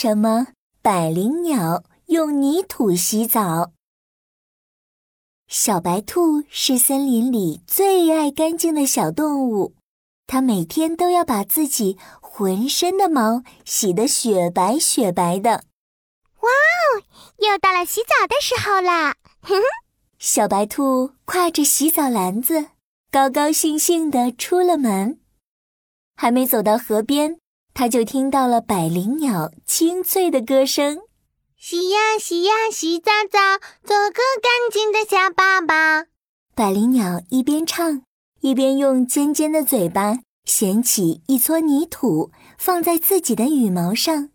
什么百灵鸟用泥土洗澡？小白兔是森林里最爱干净的小动物，它每天都要把自己浑身的毛洗得雪白雪白的。哇哦，又到了洗澡的时候啦！小白兔挎着洗澡篮子，高高兴兴地出了门。还没走到河边。他就听到了百灵鸟清脆的歌声：“洗呀洗呀洗澡澡，做个干净的小宝宝。”百灵鸟一边唱，一边用尖尖的嘴巴衔起一撮泥土，放在自己的羽毛上，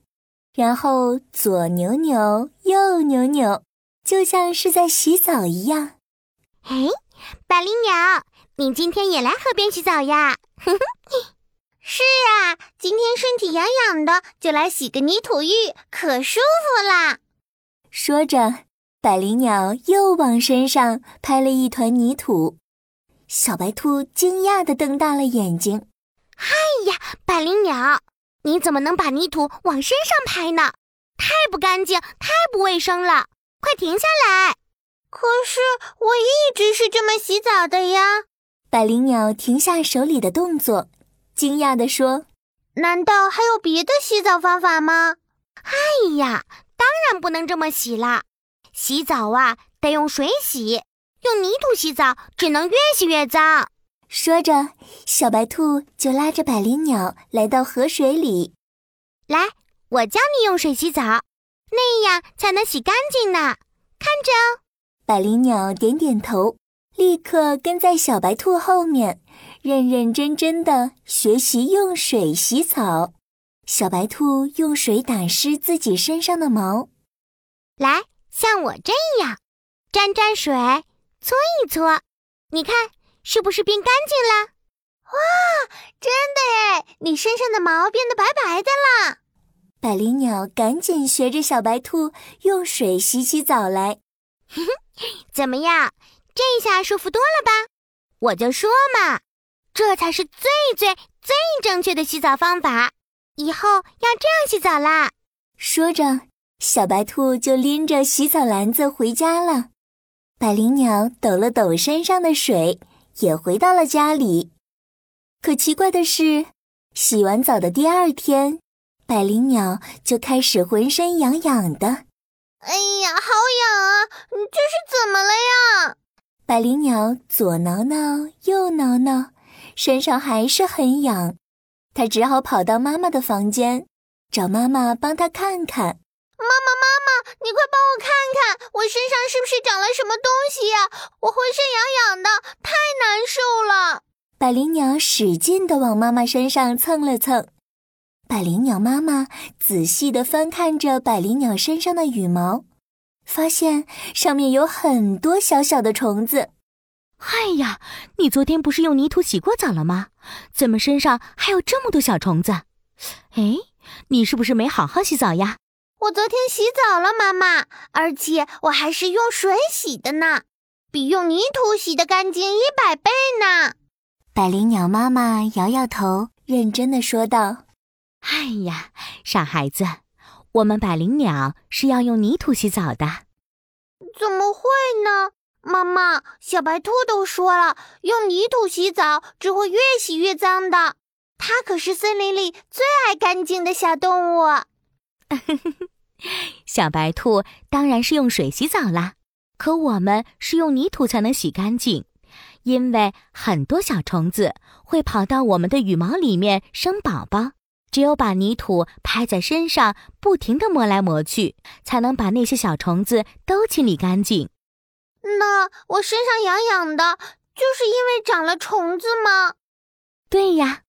然后左扭扭，右扭扭，就像是在洗澡一样。哎，百灵鸟，你今天也来河边洗澡呀？哼哼。是啊，今天身体痒痒的，就来洗个泥土浴，可舒服啦。说着，百灵鸟又往身上拍了一团泥土。小白兔惊讶的瞪大了眼睛：“哎呀，百灵鸟，你怎么能把泥土往身上拍呢？太不干净，太不卫生了！快停下来！”可是我一直是这么洗澡的呀。百灵鸟停下手里的动作。惊讶地说：“难道还有别的洗澡方法吗？”“哎呀，当然不能这么洗啦！洗澡啊，得用水洗，用泥土洗澡只能越洗越脏。”说着，小白兔就拉着百灵鸟来到河水里。“来，我教你用水洗澡，那样才能洗干净呢。看着哦。”百灵鸟点点头，立刻跟在小白兔后面。认认真真的学习用水洗澡，小白兔用水打湿自己身上的毛，来，像我这样，沾沾水，搓一搓，你看是不是变干净了？哇，真的耶！你身上的毛变得白白的啦！百灵鸟赶紧学着小白兔用水洗起澡来，怎么样？这下舒服多了吧？我就说嘛。这才是最最最正确的洗澡方法，以后要这样洗澡啦！说着，小白兔就拎着洗澡篮子回家了。百灵鸟抖了抖身上的水，也回到了家里。可奇怪的是，洗完澡的第二天，百灵鸟就开始浑身痒痒的。哎呀，好痒啊！这是怎么了呀？百灵鸟左挠挠，右挠挠。身上还是很痒，他只好跑到妈妈的房间，找妈妈帮他看看。妈妈，妈妈，你快帮我看看，我身上是不是长了什么东西呀？我浑身痒痒的，太难受了。百灵鸟使劲地往妈妈身上蹭了蹭，百灵鸟妈妈仔细地翻看着百灵鸟身上的羽毛，发现上面有很多小小的虫子。哎呀，你昨天不是用泥土洗过澡了吗？怎么身上还有这么多小虫子？哎，你是不是没好好洗澡呀？我昨天洗澡了，妈妈，而且我还是用水洗的呢，比用泥土洗的干净一百倍呢。百灵鸟妈妈摇摇头，认真的说道：“哎呀，傻孩子，我们百灵鸟是要用泥土洗澡的。怎么会呢？”妈妈，小白兔都说了，用泥土洗澡只会越洗越脏的。它可是森林里最爱干净的小动物。小白兔当然是用水洗澡啦，可我们是用泥土才能洗干净，因为很多小虫子会跑到我们的羽毛里面生宝宝。只有把泥土拍在身上，不停地磨来磨去，才能把那些小虫子都清理干净。那我身上痒痒的，就是因为长了虫子吗？对呀。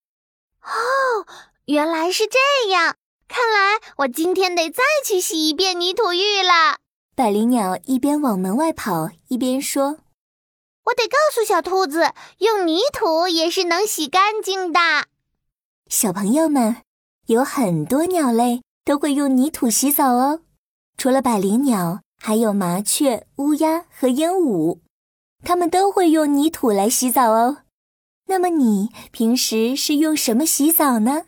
哦，原来是这样。看来我今天得再去洗一遍泥土浴了。百灵鸟一边往门外跑，一边说：“我得告诉小兔子，用泥土也是能洗干净的。”小朋友们，有很多鸟类都会用泥土洗澡哦，除了百灵鸟。还有麻雀、乌鸦和鹦鹉，它们都会用泥土来洗澡哦。那么你平时是用什么洗澡呢？